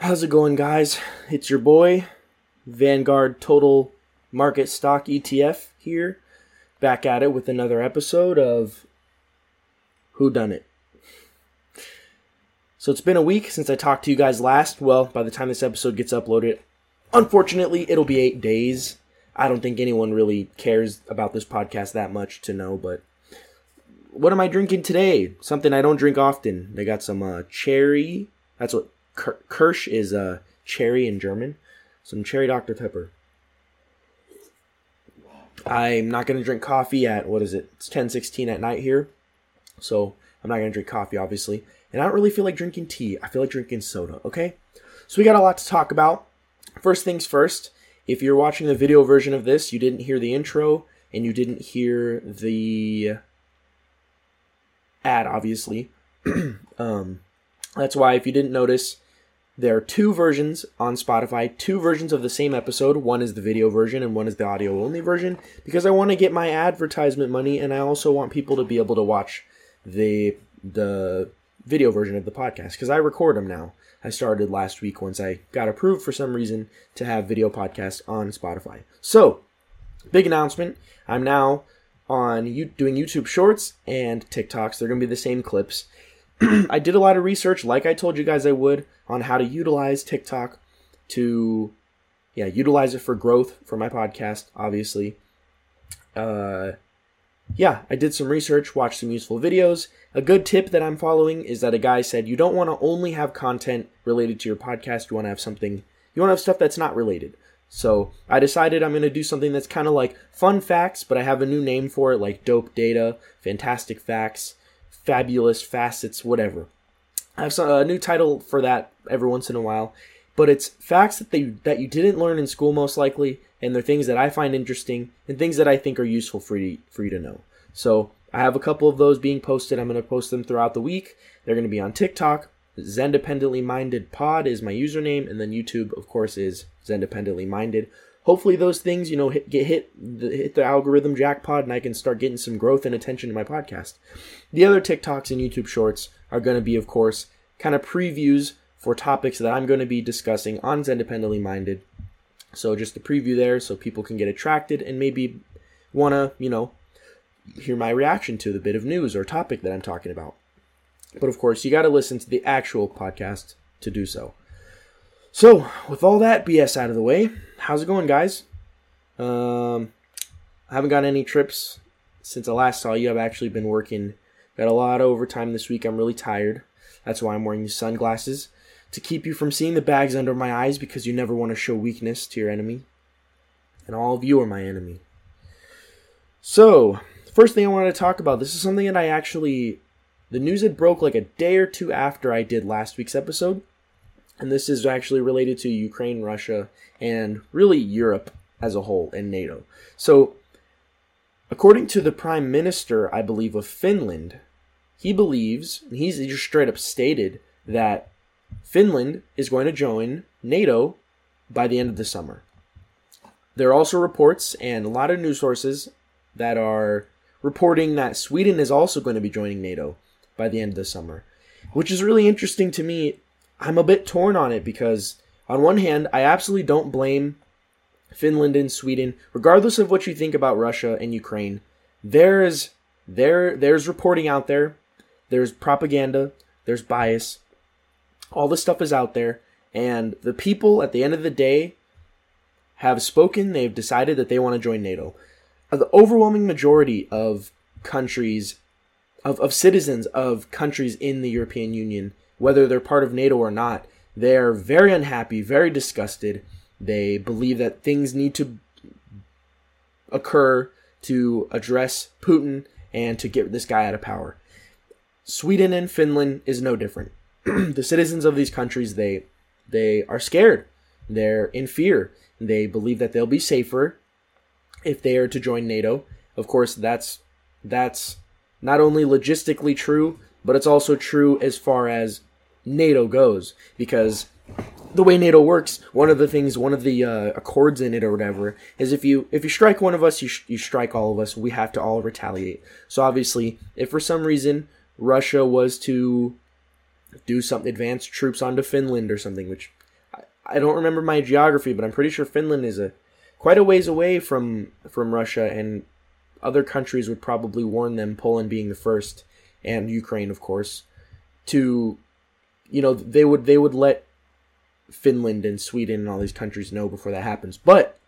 How's it going, guys? It's your boy, Vanguard Total Market Stock ETF here, back at it with another episode of Who Done It. So it's been a week since I talked to you guys last. Well, by the time this episode gets uploaded, unfortunately, it'll be eight days. I don't think anyone really cares about this podcast that much to know, but what am I drinking today? Something I don't drink often. They got some uh, cherry. That's what Kirsch is uh, cherry in German. Some cherry Dr. Pepper. I'm not going to drink coffee at, what is it? It's 1016 at night here. So I'm not going to drink coffee, obviously. And I don't really feel like drinking tea. I feel like drinking soda, okay? So we got a lot to talk about. First things first, if you're watching the video version of this, you didn't hear the intro and you didn't hear the ad, obviously. um, that's why, if you didn't notice, there are two versions on Spotify, two versions of the same episode. One is the video version and one is the audio only version because I want to get my advertisement money and I also want people to be able to watch the the video version of the podcast because I record them now. I started last week once I got approved for some reason to have video podcasts on Spotify. So, big announcement. I'm now on you doing YouTube Shorts and TikToks. They're going to be the same clips. I did a lot of research, like I told you guys I would, on how to utilize TikTok to, yeah, utilize it for growth for my podcast, obviously. Uh, yeah, I did some research, watched some useful videos. A good tip that I'm following is that a guy said you don't want to only have content related to your podcast, you want to have something, you want to have stuff that's not related. So I decided I'm going to do something that's kind of like fun facts, but I have a new name for it, like dope data, fantastic facts, fabulous facets, whatever. I have a new title for that every once in a while, but it's facts that they that you didn't learn in school most likely, and they're things that I find interesting and things that I think are useful for you for you to know. So I have a couple of those being posted. I'm going to post them throughout the week. They're going to be on TikTok. Zendependently Minded Pod is my username, and then YouTube, of course, is Zendependently Minded hopefully those things you know hit, get hit the, hit the algorithm jackpot and i can start getting some growth and attention to my podcast. The other tiktoks and youtube shorts are going to be of course kind of previews for topics that i'm going to be discussing on independently minded. So just a preview there so people can get attracted and maybe want to you know hear my reaction to the bit of news or topic that i'm talking about. But of course you got to listen to the actual podcast to do so. So, with all that BS out of the way, how's it going, guys? Um, I haven't got any trips since I last saw you. I've actually been working, got a lot of overtime this week. I'm really tired. That's why I'm wearing these sunglasses to keep you from seeing the bags under my eyes because you never want to show weakness to your enemy. And all of you are my enemy. So, first thing I wanted to talk about this is something that I actually. The news had broke like a day or two after I did last week's episode and this is actually related to Ukraine, Russia, and really Europe as a whole and NATO. So, according to the Prime Minister, I believe, of Finland, he believes, and he's just straight up stated, that Finland is going to join NATO by the end of the summer. There are also reports and a lot of news sources that are reporting that Sweden is also going to be joining NATO by the end of the summer, which is really interesting to me I'm a bit torn on it because, on one hand, I absolutely don't blame Finland and Sweden, regardless of what you think about Russia and Ukraine. There's there there's reporting out there, there's propaganda, there's bias. All this stuff is out there, and the people at the end of the day have spoken. They've decided that they want to join NATO. Uh, the overwhelming majority of countries, of, of citizens of countries in the European Union, whether they're part of NATO or not, they're very unhappy, very disgusted. They believe that things need to occur to address Putin and to get this guy out of power. Sweden and Finland is no different. the citizens of these countries they they are scared. They're in fear. They believe that they'll be safer if they are to join NATO. Of course, that's that's not only logistically true, but it's also true as far as NATO goes because the way NATO works, one of the things, one of the uh, accords in it or whatever, is if you if you strike one of us, you sh- you strike all of us. We have to all retaliate. So obviously, if for some reason Russia was to do some advance troops onto Finland or something, which I don't remember my geography, but I'm pretty sure Finland is a quite a ways away from from Russia, and other countries would probably warn them. Poland being the first, and Ukraine, of course, to you know they would they would let Finland and Sweden and all these countries know before that happens. But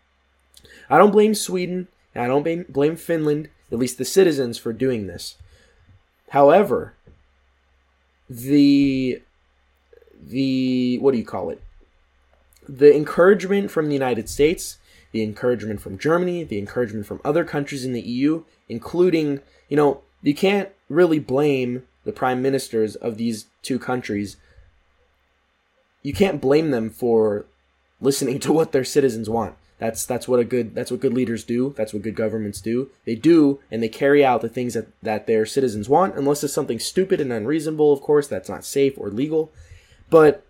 I don't blame Sweden. I don't blame, blame Finland, at least the citizens, for doing this. However, the the what do you call it? The encouragement from the United States, the encouragement from Germany, the encouragement from other countries in the EU, including, you know, you can't really blame the prime ministers of these two countries. You can't blame them for listening to what their citizens want. That's that's what a good that's what good leaders do. That's what good governments do. They do and they carry out the things that, that their citizens want, unless it's something stupid and unreasonable, of course, that's not safe or legal. But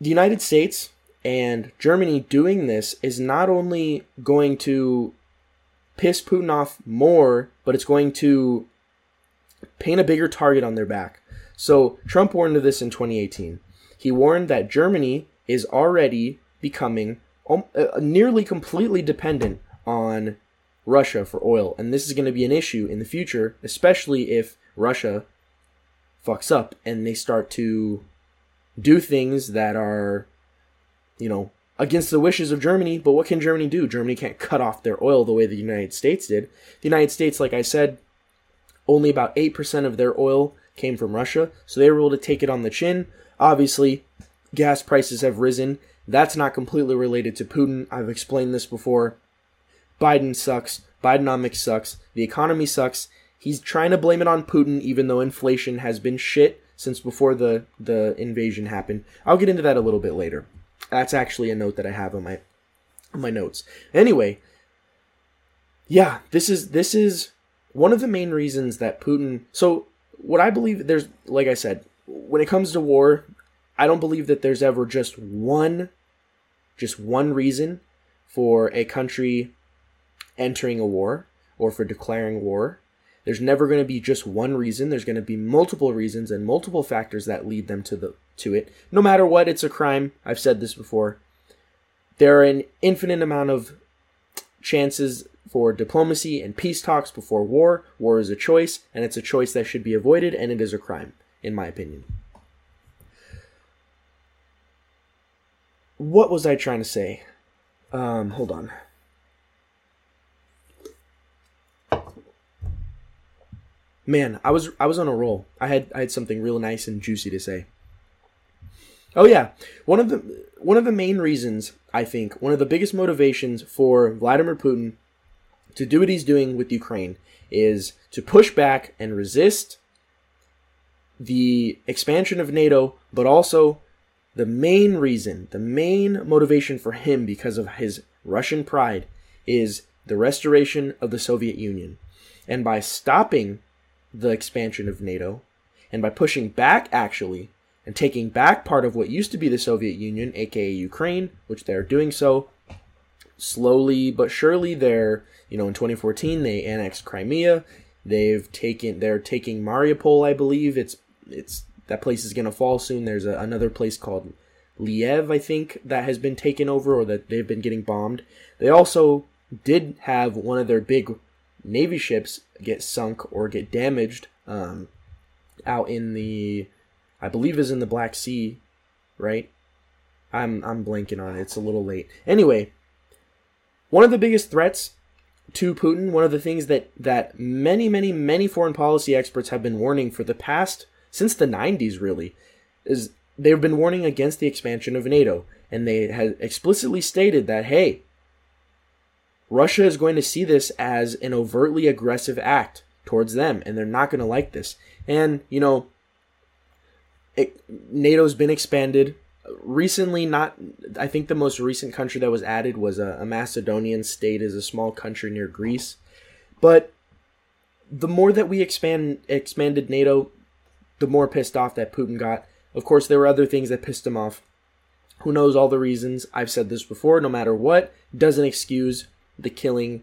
the United States and Germany doing this is not only going to piss Putin off more, but it's going to paint a bigger target on their back. So Trump warned of this in 2018. He warned that Germany is already becoming uh, nearly completely dependent on Russia for oil. And this is going to be an issue in the future, especially if Russia fucks up and they start to do things that are, you know, against the wishes of Germany. But what can Germany do? Germany can't cut off their oil the way the United States did. The United States, like I said, only about 8% of their oil came from Russia, so they were able to take it on the chin. Obviously, gas prices have risen that's not completely related to Putin. I've explained this before. Biden sucks. Bidenomics sucks. The economy sucks. He's trying to blame it on Putin, even though inflation has been shit since before the, the invasion happened. I'll get into that a little bit later. That's actually a note that I have on my on my notes. Anyway, yeah, this is this is one of the main reasons that Putin. So what I believe there's, like I said, when it comes to war, I don't believe that there's ever just one just one reason for a country entering a war or for declaring war. There's never going to be just one reason. There's going to be multiple reasons and multiple factors that lead them to the to it. No matter what, it's a crime. I've said this before. There are an infinite amount of chances for diplomacy and peace talks before war. War is a choice, and it's a choice that should be avoided, and it is a crime, in my opinion. what was I trying to say? Um, hold on. Man, I was I was on a roll. I had I had something real nice and juicy to say. Oh yeah, one of the one of the main reasons I think one of the biggest motivations for Vladimir Putin to do what he's doing with Ukraine is to push back and resist the expansion of NATO, but also the main reason, the main motivation for him because of his Russian pride is the restoration of the Soviet Union. And by stopping the expansion of NATO, and by pushing back actually, and taking back part of what used to be the Soviet Union, aka Ukraine, which they're doing so slowly but surely. They're, you know, in 2014 they annexed Crimea. They've taken, they're taking Mariupol, I believe. It's, it's that place is going to fall soon. There's a, another place called Liev, I think, that has been taken over or that they've been getting bombed. They also did have one of their big Navy ships get sunk or get damaged um, out in the, I believe, is in the Black Sea, right? I'm I'm blanking on it. It's a little late. Anyway, one of the biggest threats to Putin, one of the things that that many many many foreign policy experts have been warning for the past since the 90s, really, is they've been warning against the expansion of NATO. And they had explicitly stated that, hey, Russia is going to see this as an overtly aggressive act towards them, and they're not going to like this. And, you know, it, NATO's been expanded recently. Not, I think the most recent country that was added was a, a Macedonian state, is a small country near Greece. But the more that we expand expanded NATO, the more pissed off that Putin got. Of course, there were other things that pissed him off. Who knows all the reasons? I've said this before, no matter what, doesn't excuse the killing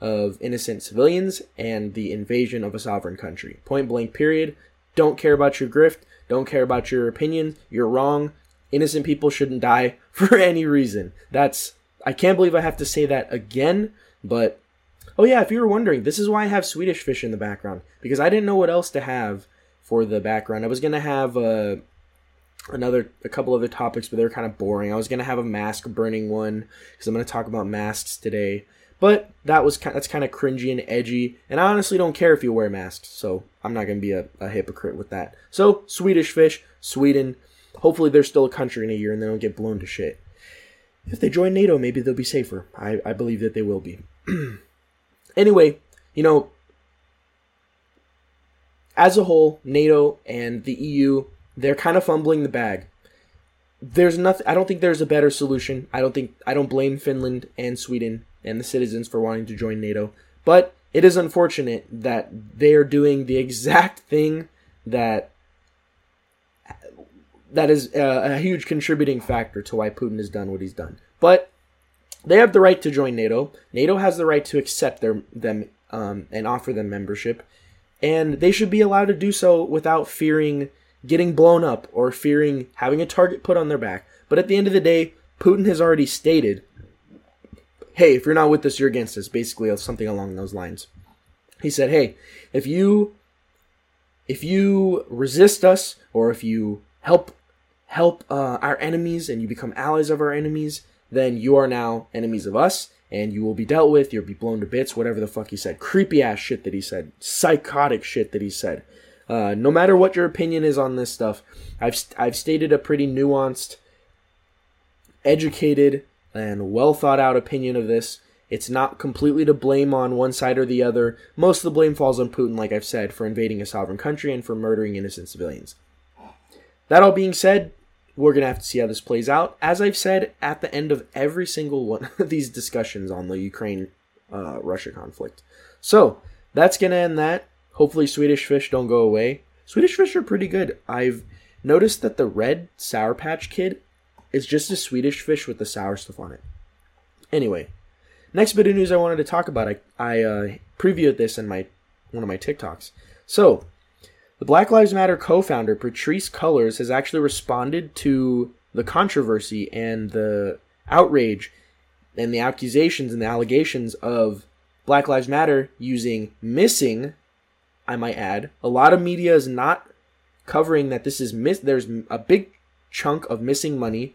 of innocent civilians and the invasion of a sovereign country. Point blank, period. Don't care about your grift. Don't care about your opinion. You're wrong. Innocent people shouldn't die for any reason. That's I can't believe I have to say that again, but oh yeah, if you were wondering, this is why I have Swedish fish in the background because I didn't know what else to have for the background. I was gonna have uh, another a couple other topics, but they're kind of boring. I was gonna have a mask burning one because I'm gonna talk about masks today. But that was that's kind of cringy and edgy, and I honestly don't care if you wear masks, so I'm not gonna be a, a hypocrite with that. So Swedish fish, Sweden. Hopefully, they're still a country in a year and they don't get blown to shit. If they join NATO, maybe they'll be safer. I, I believe that they will be. anyway, you know, as a whole, NATO and the EU, they're kind of fumbling the bag. There's nothing. I don't think there's a better solution. I don't think. I don't blame Finland and Sweden and the citizens for wanting to join NATO. But it is unfortunate that they are doing the exact thing that that is a, a huge contributing factor to why Putin has done what he's done. But they have the right to join NATO. NATO has the right to accept their them um, and offer them membership, and they should be allowed to do so without fearing getting blown up or fearing having a target put on their back. But at the end of the day, Putin has already stated hey, if you're not with us, you're against us, basically something along those lines. He said, hey, if you if you resist us or if you help help uh, our enemies and you become allies of our enemies, then you are now enemies of us and you will be dealt with. You'll be blown to bits, whatever the fuck he said. Creepy ass shit that he said. Psychotic shit that he said. Uh, no matter what your opinion is on this stuff, I've, I've stated a pretty nuanced, educated, and well thought out opinion of this. It's not completely to blame on one side or the other. Most of the blame falls on Putin, like I've said, for invading a sovereign country and for murdering innocent civilians. That all being said, we're going to have to see how this plays out. As I've said at the end of every single one of these discussions on the Ukraine uh, Russia conflict. So, that's going to end that. Hopefully, Swedish fish don't go away. Swedish fish are pretty good. I've noticed that the red Sour Patch Kid it's just a Swedish fish with the sour stuff on it. Anyway, next bit of news I wanted to talk about. I I uh, previewed this in my one of my TikToks. So, the Black Lives Matter co-founder Patrisse Cullors has actually responded to the controversy and the outrage and the accusations and the allegations of Black Lives Matter using missing, I might add. A lot of media is not covering that this is miss. There's a big chunk of missing money,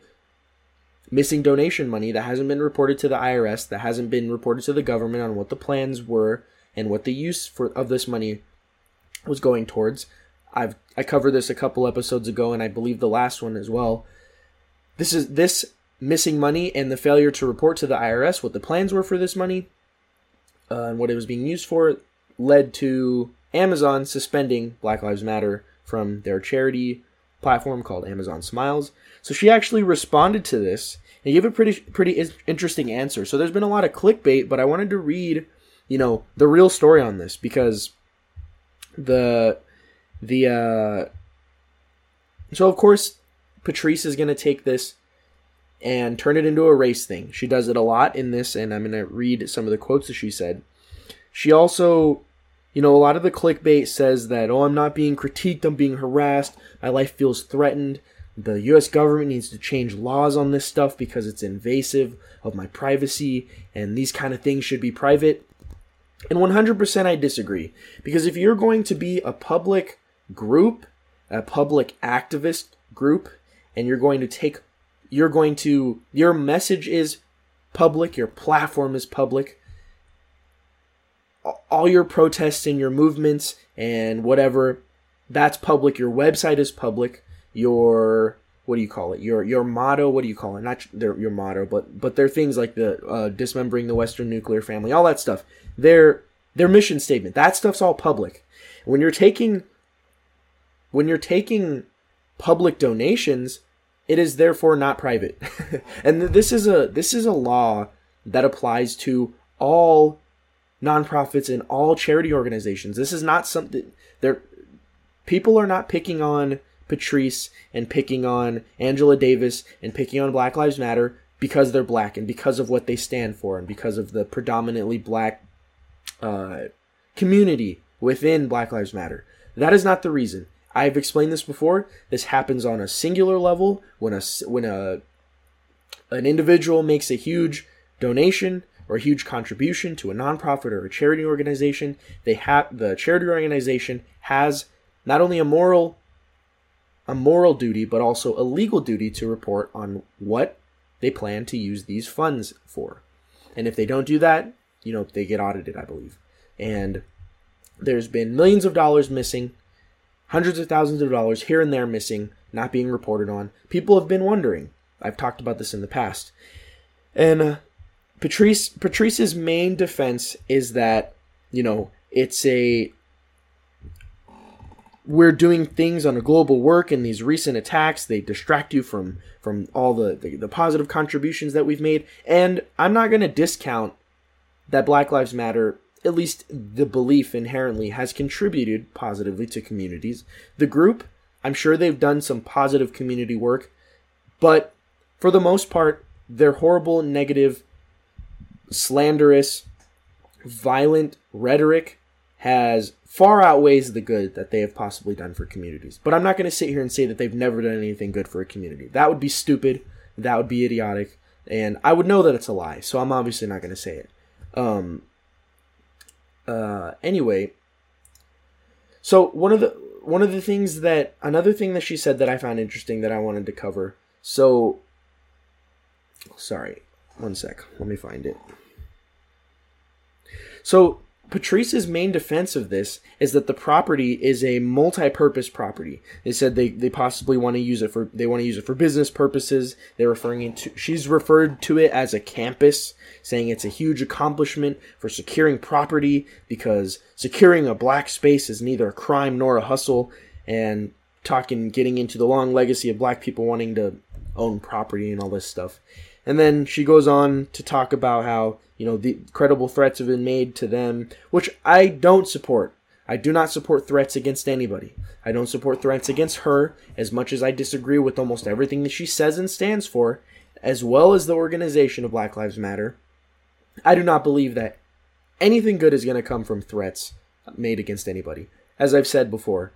missing donation money that hasn't been reported to the IRS, that hasn't been reported to the government on what the plans were and what the use for of this money was going towards. I've I covered this a couple episodes ago and I believe the last one as well. This is this missing money and the failure to report to the IRS what the plans were for this money uh, and what it was being used for led to Amazon suspending Black Lives Matter from their charity platform called Amazon Smiles. So she actually responded to this and gave a pretty pretty interesting answer. So there's been a lot of clickbait, but I wanted to read, you know, the real story on this because the the uh so of course Patrisse is going to take this and turn it into a race thing. She does it a lot in this and I'm going to read some of the quotes that she said. She also you know, a lot of the clickbait says that, oh, I'm not being critiqued, I'm being harassed, my life feels threatened. The US government needs to change laws on this stuff because it's invasive of my privacy, and these kind of things should be private. And 100% I disagree. Because if you're going to be a public group, a public activist group, and you're going to take, you're going to, your message is public, your platform is public, all your protests and your movements and whatever that's public your website is public your what do you call it? Your your motto what do you call it? Not their, your motto but but there are things like the uh, dismembering the western nuclear family all that stuff. Their their mission statement that stuff's all public. When you're taking when you're taking public donations it is therefore not private. And this is a this is a law that applies to all nonprofits and all charity organizations. This is not something they're people are not picking on Patrisse and picking on Angela Davis and picking on Black Lives Matter because they're black and because of what they stand for and because of the predominantly black uh, community within Black Lives Matter. That is not the reason. I've explained this before. This happens on a singular level when a when a an individual makes a huge donation or a huge contribution to a nonprofit or a charity organization. They have the charity organization has not only a moral a moral duty but also a legal duty to report on what they plan to use these funds for. And if they don't do that, you know, they get audited, I believe. And there's been millions of dollars missing, hundreds of thousands of dollars here and there missing, not being reported on. People have been wondering. I've talked about this in the past. And uh, Patrisse Patrisse's main defense is that, you know, it's a we're doing things on a global work and these recent attacks they distract you from from all the, the, the positive contributions that we've made. And i'm not going to discount that black lives matter at least the belief inherently has contributed positively to communities. The group i'm sure they've done some positive community work but for the most part their horrible negative slanderous violent rhetoric has far outweighs the good that they have possibly done for communities. But I'm not going to sit here and say that they've never done anything good for a community. That would be stupid. That would be idiotic. And I would know that it's a lie. So I'm obviously not going to say it. Um, uh, anyway, so one of the one of the things that another thing that she said that I found interesting that I wanted to cover. So sorry, one sec. Let me find it. So Patrisse's main defense of this is that the property is a multi-purpose property. They said they, they possibly want to use it for they want to use it for business purposes. They're referring to she's referred to it as a campus, saying it's a huge accomplishment for securing property because securing a black space is neither a crime nor a hustle and talking getting into the long legacy of black people wanting to own property and all this stuff. And then she goes on to talk about how you know, the credible threats have been made to them, which I don't support. I do not support threats against anybody. I don't support threats against her as much as I disagree with almost everything that she says and stands for, as well as the organization of Black Lives Matter. I do not believe that anything good is going to come from threats made against anybody. As I've said before,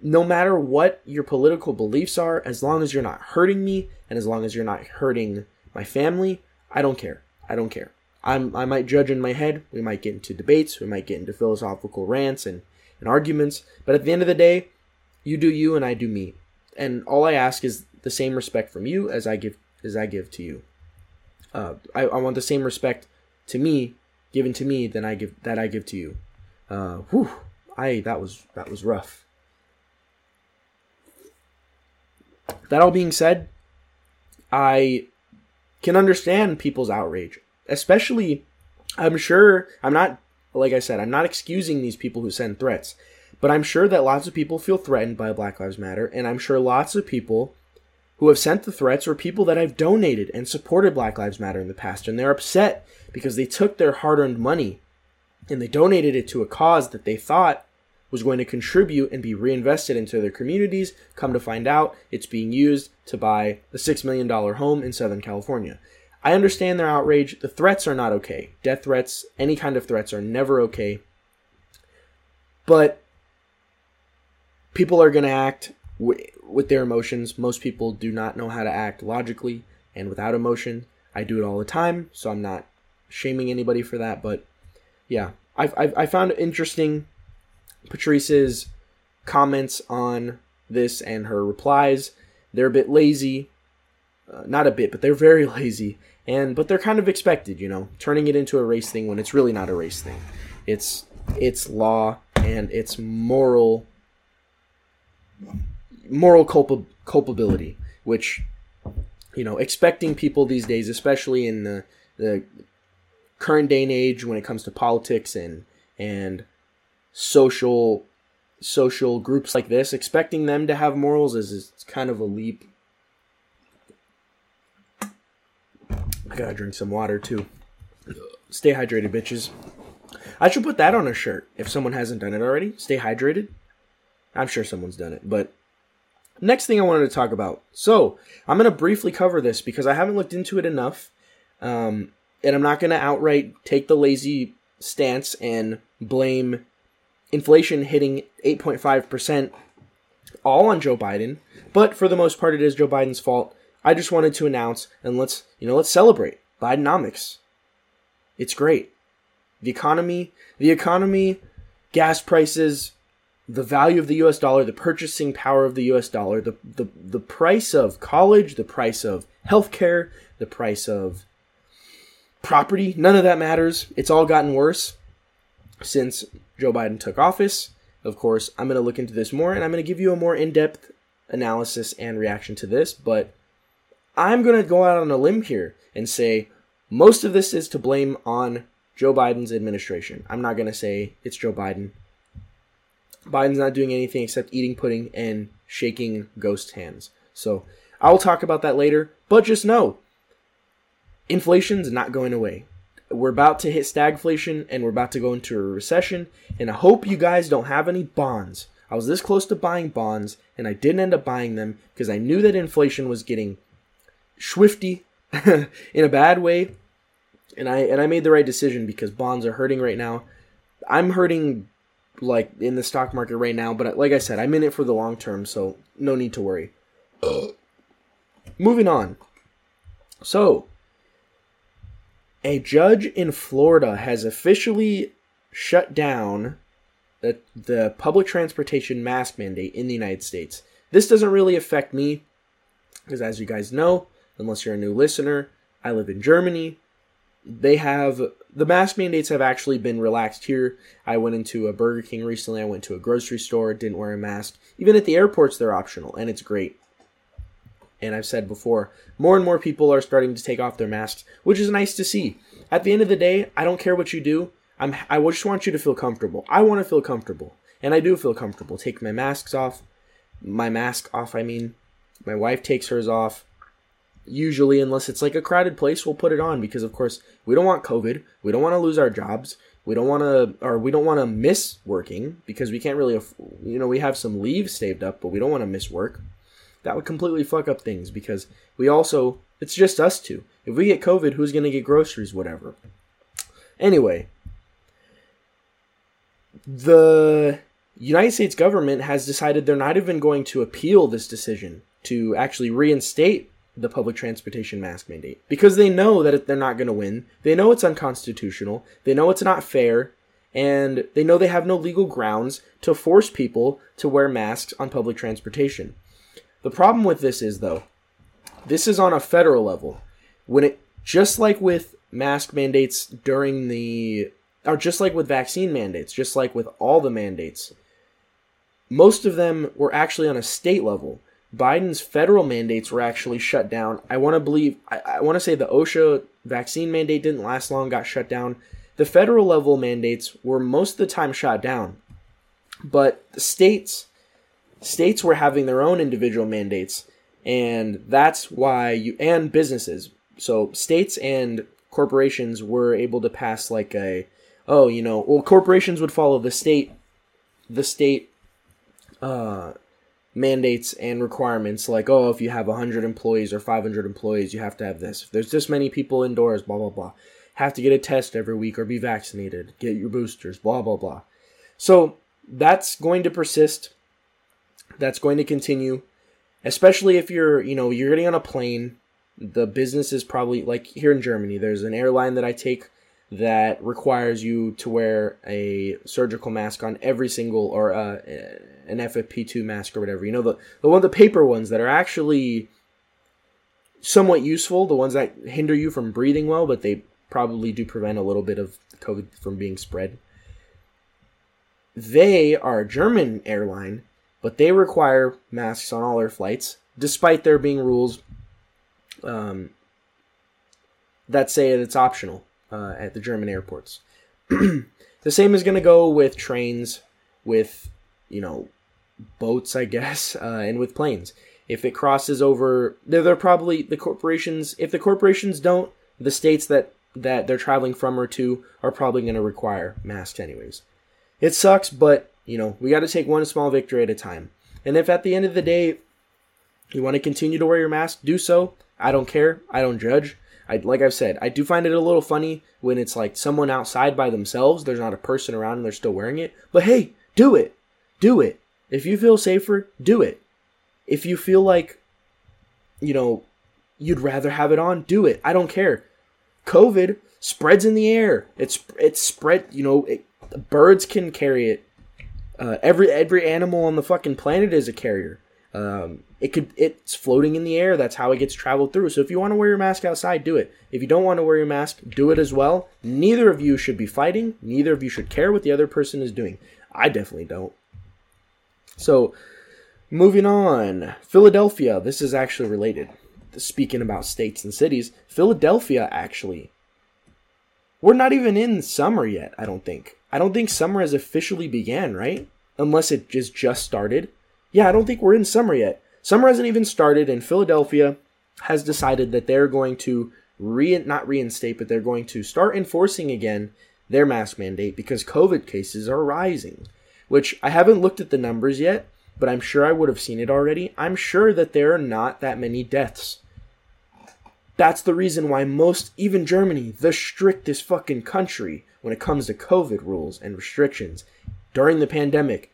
no matter what your political beliefs are, as long as you're not hurting me and as long as you're not hurting my family, I don't care. I don't care. I'm, I might judge in my head. We might get into debates. We might get into philosophical rants and, and arguments. But at the end of the day, you do you and I do me. And all I ask is the same respect from you as I give as I give to you. Uh, I, I want the same respect to me given to me than I give that I give to you. Uh, whew, I that was that was rough. That all being said, I can understand people's outrage especially I'm sure I'm not like I said, I'm not excusing these people who send threats, but I'm sure that lots of people feel threatened by Black Lives Matter, and I'm sure lots of people who have sent the threats are people that I've donated and supported Black Lives Matter in the past, and they're upset because they took their hard earned money and they donated it to a cause that they thought was going to contribute and be reinvested into their communities. Come to find out, it's being used to buy a $6 million home in Southern California. I understand their outrage. The threats are not okay. Death threats, any kind of threats are never okay. But people are going to act w- with their emotions. Most people do not know how to act logically and without emotion. I do it all the time, so I'm not shaming anybody for that. But yeah, I've, I've, I found interesting Patrisse's comments on this and her replies. They're a bit lazy. Uh, not a bit, but they're very lazy and but they're kind of expected, you know, turning it into a race thing when it's really not a race thing. It's it's law and it's moral moral culpa- culpability, which you know, expecting people these days, especially in the the current day and age when it comes to politics and and social social groups like this, expecting them to have morals is, is kind of a leap I gotta drink some water too. Stay hydrated, bitches. I should put that on a shirt if someone hasn't done it already. Stay hydrated. I'm sure someone's done it, but next thing I wanted to talk about. So I'm gonna briefly cover this because I haven't looked into it enough, um, and I'm not gonna outright take the lazy stance and blame inflation hitting 8.5 percent all on Joe Biden, but for the most part, it is Joe Biden's fault. I just wanted to announce and let's, you know, let's celebrate Bidenomics. It's great. The economy, the economy, gas prices, the value of the US dollar, the purchasing power of the US dollar, the, the, the price of college, the price of healthcare, the price of property, none of that matters. It's all gotten worse since Joe Biden took office. Of course, I'm going to look into this more and I'm going to give you a more in depth analysis and reaction to this, but I'm going to go out on a limb here and say most of this is to blame on Joe Biden's administration. I'm not going to say it's Joe Biden. Biden's not doing anything except eating pudding and shaking ghost hands. So I'll talk about that later, but just know inflation's not going away. We're about to hit stagflation and we're about to go into a recession, and I hope you guys don't have any bonds. I was this close to buying bonds and I didn't end up buying them because I knew that inflation was getting swifty in a bad way. And I and I made the right decision because bonds are hurting right now. I'm hurting like in the stock market right now, but like I said, I'm in it for the long term, so no need to worry. Moving on. So, a judge in Florida has officially shut down the, the public transportation mask mandate in the United States. This doesn't really affect me because, as you guys know, unless you're a new listener, I live in Germany they have the mask mandates have actually been relaxed here. I went into a Burger King recently. I went to a grocery store, didn't wear a mask. Even at the airports, they're optional, and it's great. And I've said before, more and more people are starting to take off their masks, which is nice to see. At the end of the day, I don't care what you do. I'm, I just want you to feel comfortable. I want to feel comfortable, and I do feel comfortable. Take my masks off, my mask off. I mean, my wife takes hers off usually unless it's like a crowded place we'll put it on because of course we don't want covid. We don't want to lose our jobs. We don't want to or we don't want to miss working because we can't really you know we have some leave saved up but we don't want to miss work. That would completely fuck up things because we also it's just us two. If we get covid who's going to get groceries whatever. Anyway the united states government has decided they're not even going to appeal this decision to actually reinstate the public transportation mask mandate because they know that they're not going to win. They know it's unconstitutional. They know it's not fair. And they know they have no legal grounds to force people to wear masks on public transportation. The problem with this is, though, this is on a federal level. When it, just like with mask mandates during the, or just like with vaccine mandates, just like with all the mandates, most of them were actually on a state level. Biden's federal mandates were actually shut down. I want to believe, I, I want to say the OSHA vaccine mandate didn't last long, got shut down. The federal level mandates were most of the time shut down, but the states, states were having their own individual mandates, and that's why you and businesses. So states and corporations were able to pass like a, oh, you know, well, corporations would follow the state, the state, uh, mandates and requirements like oh if you have 100 employees or 500 employees you have to have this. If there's this many people indoors blah blah blah. Have to get a test every week or be vaccinated get your boosters blah blah blah. So that's going to persist. That's going to continue especially if you're you know you're getting on a plane. The business is probably like here in germany there's an airline that i take that requires you to wear a surgical mask on every single or uh, an FFP2 mask or whatever. You know the the one the paper ones that are actually somewhat useful, the ones that hinder you from breathing well, but they probably do prevent a little bit of COVID from being spread. They are a German airline, but they require masks on all their flights, despite there being rules um, that say that it's optional uh, at the German airports. the same is going to go with trains, with you know boats, I guess, uh, and with planes. If it crosses over, they're, they're probably the corporations. If the corporations don't, the states that that they're traveling from or to are probably going to require masks anyways. It sucks, but you know we got to take one small victory at a time. And if at the end of the day you want to continue to wear your mask, do so. I don't care. I don't judge. I like I've said, I do find it a little funny when it's like someone outside by themselves. There's not a person around and they're still wearing it. But hey, do it, do it. If you feel safer, do it. If you feel like, you know, you'd rather have it on, do it. I don't care. COVID spreads in the air. It's it's spread. You know, it, birds can carry it. Uh, every every animal on the fucking planet is a carrier. Um, it could it's floating in the air. That's how it gets traveled through. So if you want to wear your mask outside, do it. If you don't want to wear your mask, do it as well. Neither of you should be fighting. Neither of you should care what the other person is doing. I definitely don't. So, moving on, Philadelphia. This is actually related. Speaking about states and cities, Philadelphia actually. We're not even in summer yet. I don't think. I don't think summer has officially began, right? Unless it just just started. Yeah, I don't think we're in summer yet. Summer hasn't even started, and Philadelphia has decided that they're going to re not reinstate, but they're going to start enforcing again their mask mandate because COVID cases are rising. Which I haven't looked at the numbers yet, but I'm sure I would have seen it already. I'm sure that there are not that many deaths. That's the reason why most, even Germany, the strictest fucking country when it comes to COVID rules and restrictions during the pandemic,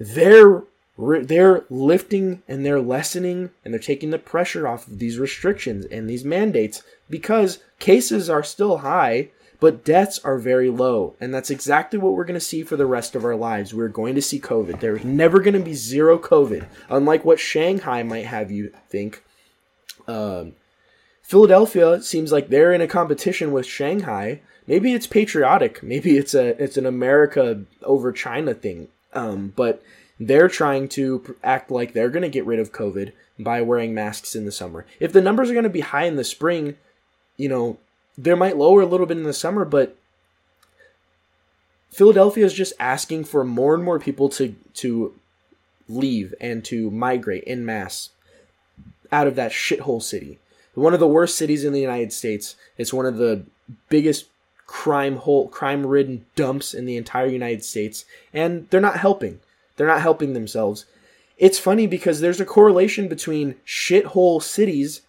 their they're lifting and they're lessening and they're taking the pressure off of these restrictions and these mandates because cases are still high but deaths are very low. And that's exactly what we're going to see for the rest of our lives. We're going to see covid. There's never going to be zero covid unlike what shanghai might have you think. Um, philadelphia seems like they're in a competition with shanghai. Maybe it's patriotic. Maybe it's a it's an america over china thing. Um, but they're trying to act like they're going to get rid of COVID by wearing masks in the summer. If the numbers are going to be high in the spring, you know, they might lower a little bit in the summer, but Philadelphia is just asking for more and more people to to leave and to migrate in mass out of that shithole city. One of the worst cities in the United States. It's one of the biggest crime hole crime ridden dumps in the entire United States and they're not helping. They're not helping themselves. It's funny because there's a correlation between shithole cities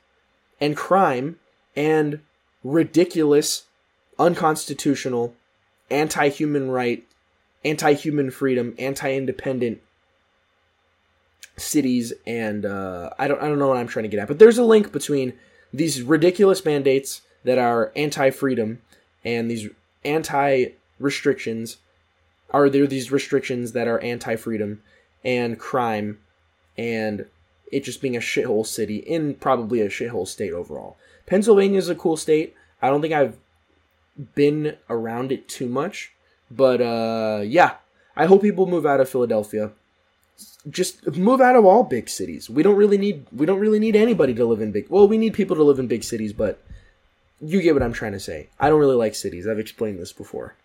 and crime and ridiculous, unconstitutional, anti human right, anti human freedom, anti independent cities and uh, I don't I don't know what I'm trying to get at, but there's a link between these ridiculous mandates that are anti freedom and these anti restrictions are there these restrictions that are anti-freedom and crime and it just being a shithole city in probably a shithole state overall. Pennsylvania is a cool state. I don't think I've been around it too much, but uh, yeah, I hope people move out of Philadelphia. Just move out of all big cities. We don't really need we don't really need anybody to live in big. Well, we need people to live in big cities, but you get what I'm trying to say. I don't really like cities. I've explained this before.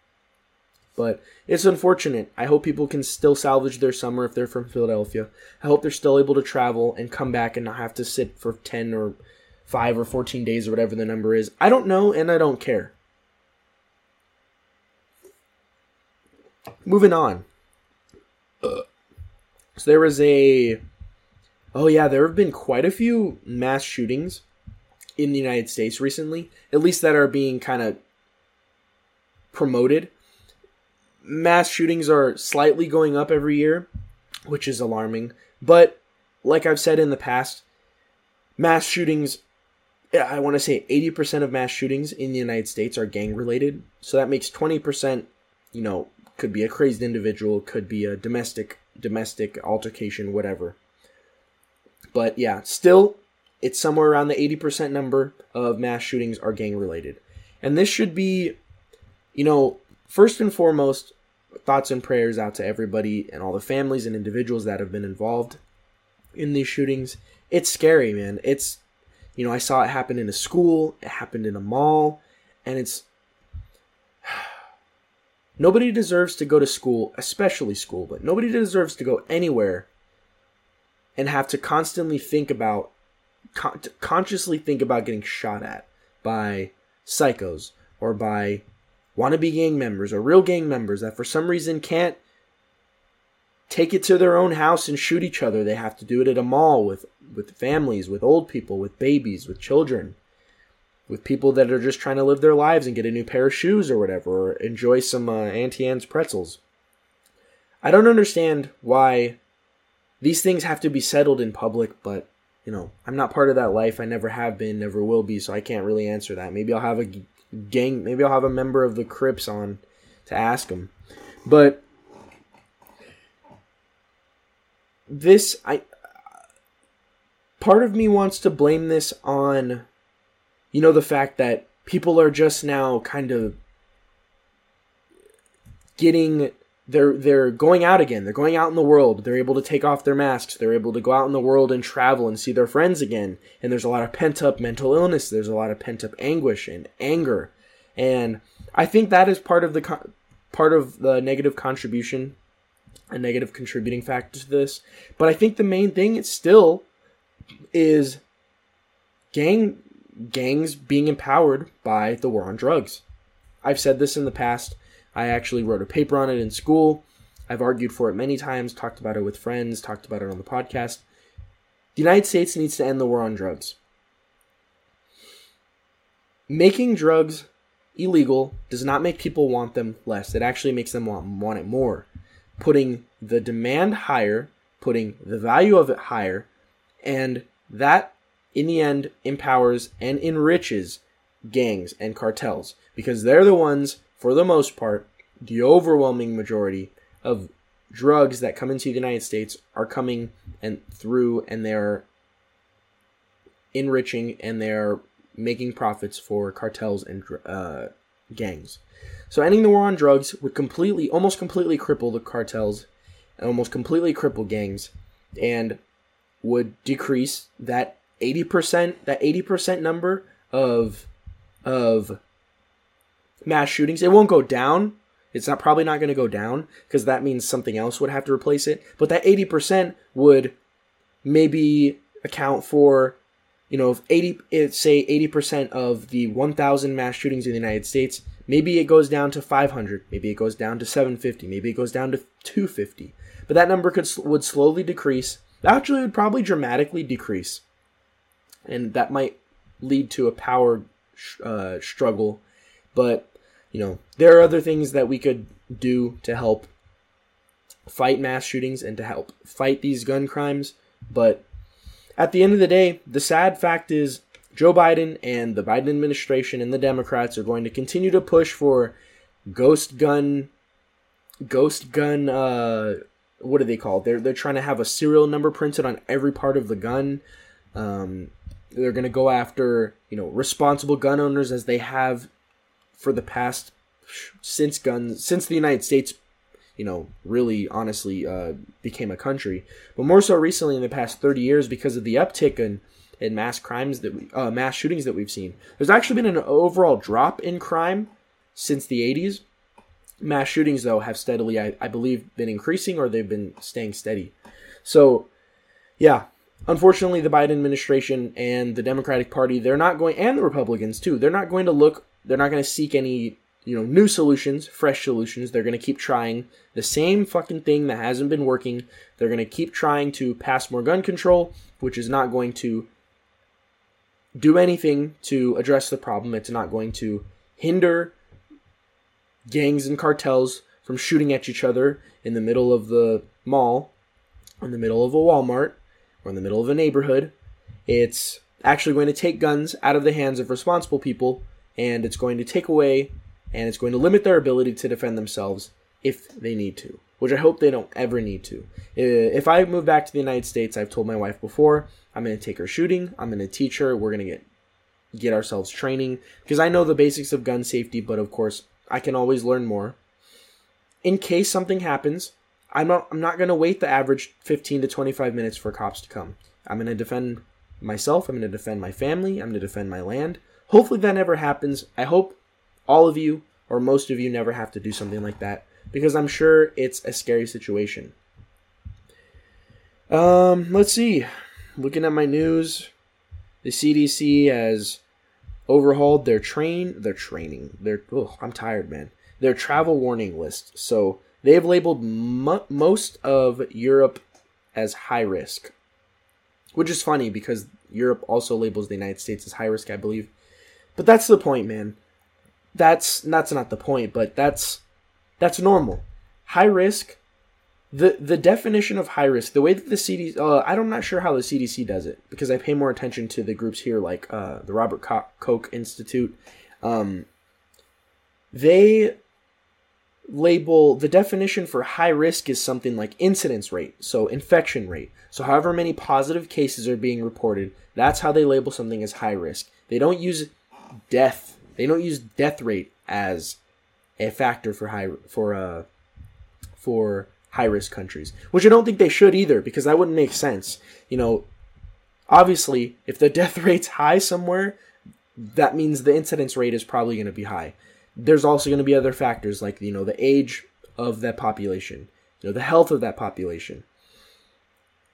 But it's unfortunate. I hope people can still salvage their summer if they're from Philadelphia. I hope they're still able to travel and come back and not have to sit for 10 or 5 or 14 days or whatever the number is. I don't know and I don't care. Moving on. So there was a. Oh, yeah, there have been quite a few mass shootings in the United States recently, at least that are being kind of promoted mass shootings are slightly going up every year, which is alarming. But like I've said in the past, mass shootings I want to say 80% of mass shootings in the United States are gang related. So that makes 20%, you know, could be a crazed individual, could be a domestic domestic altercation, whatever. But yeah, still it's somewhere around the 80% number of mass shootings are gang related. And this should be you know, first and foremost, thoughts and prayers out to everybody and all the families and individuals that have been involved in these shootings. It's scary, man. It's, you know, I saw it happen in a school, it happened in a mall, and it's. Nobody deserves to go to school, especially school, but nobody deserves to go anywhere and have to constantly think about, con- consciously think about getting shot at by psychos or by wannabe gang members or real gang members that for some reason can't take it to their own house and shoot each other. They have to do it at a mall with with families, with old people, with babies, with children, with people that are just trying to live their lives and get a new pair of shoes or whatever, or enjoy some uh, Auntie Anne's pretzels. I don't understand why these things have to be settled in public, but you know, I'm not part of that life. I never have been, never will be, so I can't really answer that. Maybe I'll have a gang, maybe I'll have a member of the Crips on to ask them. But this I part of me wants to blame this on you know the fact that people are just now kind of getting they're they're going out again. They're going out in the world. They're able to take off their masks. They're able to go out in the world and travel and see their friends again. And there's a lot of pent up mental illness. There's a lot of pent up anguish and anger. And I think that is part of the part of the negative contribution, a negative contributing factor to this. But I think the main thing it still is gang gangs being empowered by the war on drugs. I've said this in the past I actually wrote a paper on it in school. I've argued for it many times, talked about it with friends, talked about it on the podcast. The United States needs to end the war on drugs. Making drugs illegal does not make people want them less. It actually makes them want, want it more. Putting the demand higher, putting the value of it higher, and that in the end empowers and enriches gangs and cartels because they're the ones for the most part, the overwhelming majority of drugs that come into the United States are coming and through and they're enriching and they're making profits for cartels and uh, gangs. So ending the war on drugs would completely, almost completely cripple the cartels and almost completely cripple gangs and would decrease that 80%, that 80% number of, of mass shootings. It won't go down. It's not probably not going to go down because that means something else would have to replace it. But that 80% would maybe account for, you know, if 80, say 80% of the 1,000 mass shootings in the United States, maybe it goes down to 500, maybe it goes down to 750, maybe it goes down to 250. But that number could would slowly decrease. Actually, would probably dramatically decrease, and that might lead to a power uh, struggle. But you know, there are other things that we could do to help fight mass shootings and to help fight these gun crimes. But at the end of the day, the sad fact is Joe Biden and the Biden administration and the Democrats are going to continue to push for ghost gun, ghost gun. Uh, what do they call? They're they're trying to have a serial number printed on every part of the gun. Um, they're going to go after you know responsible gun owners as they have for the past since guns since the United States, you know, really honestly uh, became a country, but more so recently in the past thirty years because of the uptick in in mass crimes that we, uh, mass shootings that we've seen. There's actually been an overall drop in crime since the 80s. Mass shootings, though, have steadily, I, I believe, been increasing or they've been staying steady. So, yeah, unfortunately, the Biden administration and the Democratic Party, they're not going, and the Republicans too, they're not going to look they're not going to seek any you know new solutions fresh solutions. They're going to keep trying the same fucking thing that hasn't been working. They're going to keep trying to pass more gun control which is not going to do anything to address the problem. It's not going to hinder gangs and cartels from shooting at each other in the middle of the mall in the middle of a walmart or in the middle of a neighborhood. It's actually going to take guns out of the hands of responsible people and it's going to take away and it's going to limit their ability to defend themselves if they need to, which I hope they don't ever need to. If I move back to the United States, I've told my wife before, I'm going to take her shooting, I'm going to teach her, we're going to get get ourselves training because I know the basics of gun safety, but of course, I can always learn more. In case something happens, I'm not I'm not going to wait the average 15 to 25 minutes for cops to come. I'm going to defend myself, I'm going to defend my family, I'm going to defend my land. Hopefully that never happens. I hope all of you or most of you never have to do something like that because I'm sure it's a scary situation. Um, let's see. Looking at my news, the CDC has overhauled their train, their training. Their oh, I'm tired, man. Their travel warning list. So they've labeled mo- most of Europe as high risk, which is funny because Europe also labels the United States as high risk, I believe. But that's the point, man. That's that's not the point, but that's that's normal. High risk the the definition of high risk, the way that the CDC, uh, I'm not sure how the CDC does it because I pay more attention to the groups here, like uh, the Robert Koch Institute. Um, they label the definition for high risk is something like incidence rate, so infection rate. So, however many positive cases are being reported, that's how they label something as high risk. They don't use death. They don't use death rate as a factor for high for uh for high risk countries, which I don't think they should either because that wouldn't make sense. You know, obviously, if the death rate's high somewhere, that means the incidence rate is probably going to be high. There's also going to be other factors like you know the age of that population, you know the health of that population.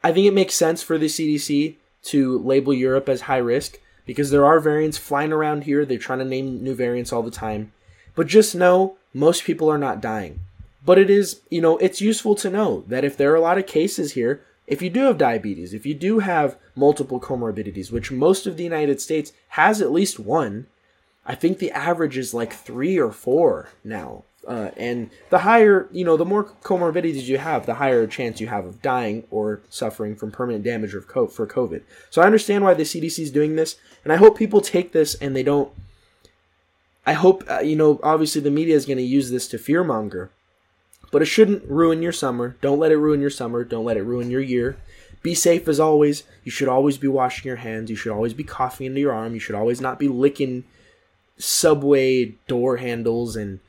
I think it makes sense for the CDC to label Europe as high risk because there are variants flying around here. They're trying to name new variants all the time. But just know most people are not dying. But it is, you know, it's useful to know that if there are a lot of cases here, if you do have diabetes, if you do have multiple comorbidities, which most of the United States has at least one, I think the average is like three or four now. Uh, and the higher, you know, the more comorbidities you have, the higher chance you have of dying or suffering from permanent damage for COVID. So I understand why the CDC is doing this, and I hope people take this and they don't. I hope, uh, you know, obviously the media is going to use this to fearmonger, but it shouldn't ruin your summer. Don't let it ruin your summer. Don't let it ruin your year. Be safe as always. You should always be washing your hands. You should always be coughing into your arm. You should always not be licking subway door handles and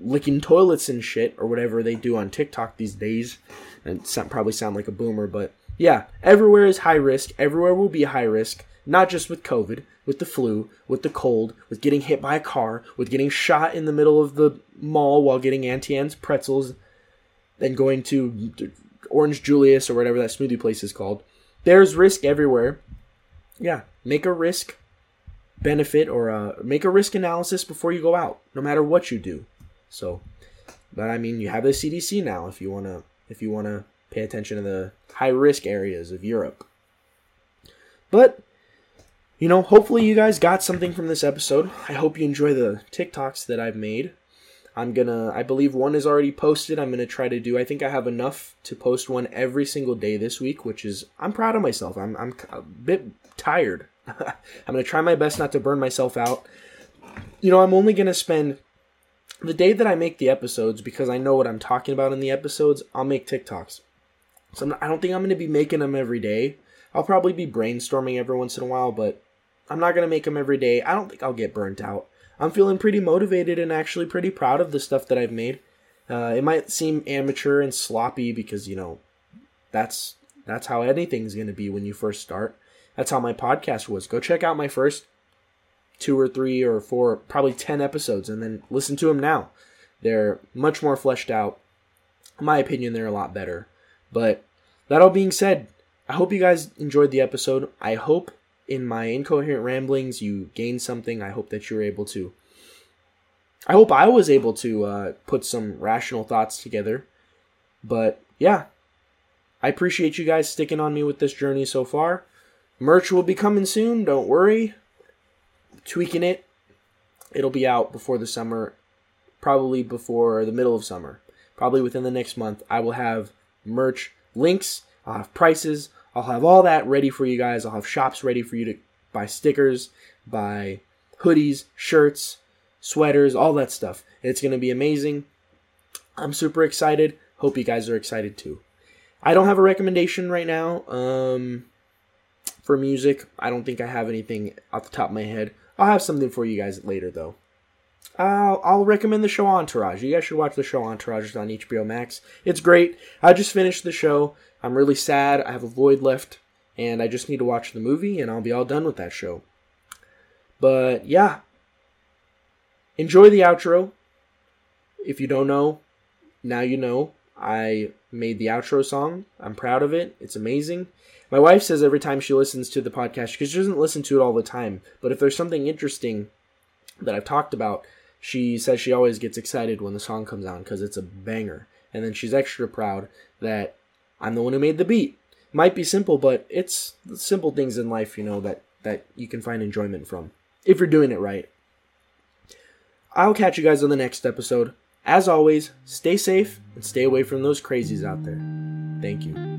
licking toilets and shit or whatever they do on TikTok these days. And probably sound like a boomer, but yeah, everywhere is high risk. Everywhere will be high risk. Not just with COVID, with the flu, with the cold, with getting hit by a car, with getting shot in the middle of the mall while getting Auntie Anne's pretzels, then going to Orange Julius or whatever that smoothie place is called. There's risk everywhere. Yeah, make a risk benefit or uh, make a risk analysis before you go out, no matter what you do. So, but I mean, you have the CDC now if you wanna if you wanna pay attention to the high risk areas of Europe. But you know, hopefully you guys got something from this episode. I hope you enjoy the TikToks that I've made. I'm gonna, I believe one is already posted. I'm gonna try to do, I think I have enough to post one every single day this week, which is, I'm proud of myself. I'm, I'm a bit tired. I'm gonna try my best not to burn myself out. You know, I'm only gonna spend the day that I make the episodes because I know what I'm talking about in the episodes. I'll make TikToks. So not, I don't think I'm gonna be making them every day. I'll probably be brainstorming every once in a while, but I'm not going to make them every day. I don't think I'll get burnt out. I'm feeling pretty motivated and actually pretty proud of the stuff that I've made. Uh, it might seem amateur and sloppy because, you know, that's that's how anything's going to be when you first start. That's how my podcast was. Go check out my first two or three or four, probably 10 episodes and then listen to them now. They're much more fleshed out. In my opinion, they're a lot better. But that all being said, I hope you guys enjoyed the episode. I hope in my incoherent ramblings you gained something. I hope that you were able to. I hope I was able to uh, put some rational thoughts together. But yeah, I appreciate you guys sticking on me with this journey so far. Merch will be coming soon, don't worry. Tweaking it. It'll be out before the summer, probably before the middle of summer. Probably within the next month, I will have merch links, I'll have prices, I'll have all that ready for you guys. I'll have shops ready for you to buy stickers, buy hoodies, shirts, sweaters, all that stuff. It's going to be amazing. I'm super excited. Hope you guys are excited too. I don't have a recommendation right now um, for music. I don't think I have anything off the top of my head. I'll have something for you guys later though. I'll, I'll recommend the show Entourage. You guys should watch the show Entourage. It's on HBO Max. It's great. I just finished the show. I'm really sad. I have a void left, and I just need to watch the movie, and I'll be all done with that show. But yeah, enjoy the outro. If you don't know, now you know. I made the outro song. I'm proud of it. It's amazing. My wife says every time she listens to the podcast, because she doesn't listen to it all the time, but if there's something interesting that I've talked about, she says she always gets excited when the song comes on because it's a banger. And then she's extra proud that I'm the one who made the beat. Might be simple, but it's simple things in life, you know, that, that you can find enjoyment from. If you're doing it right. I'll catch you guys on the next episode. As always, stay safe and stay away from those crazies out there. Thank you.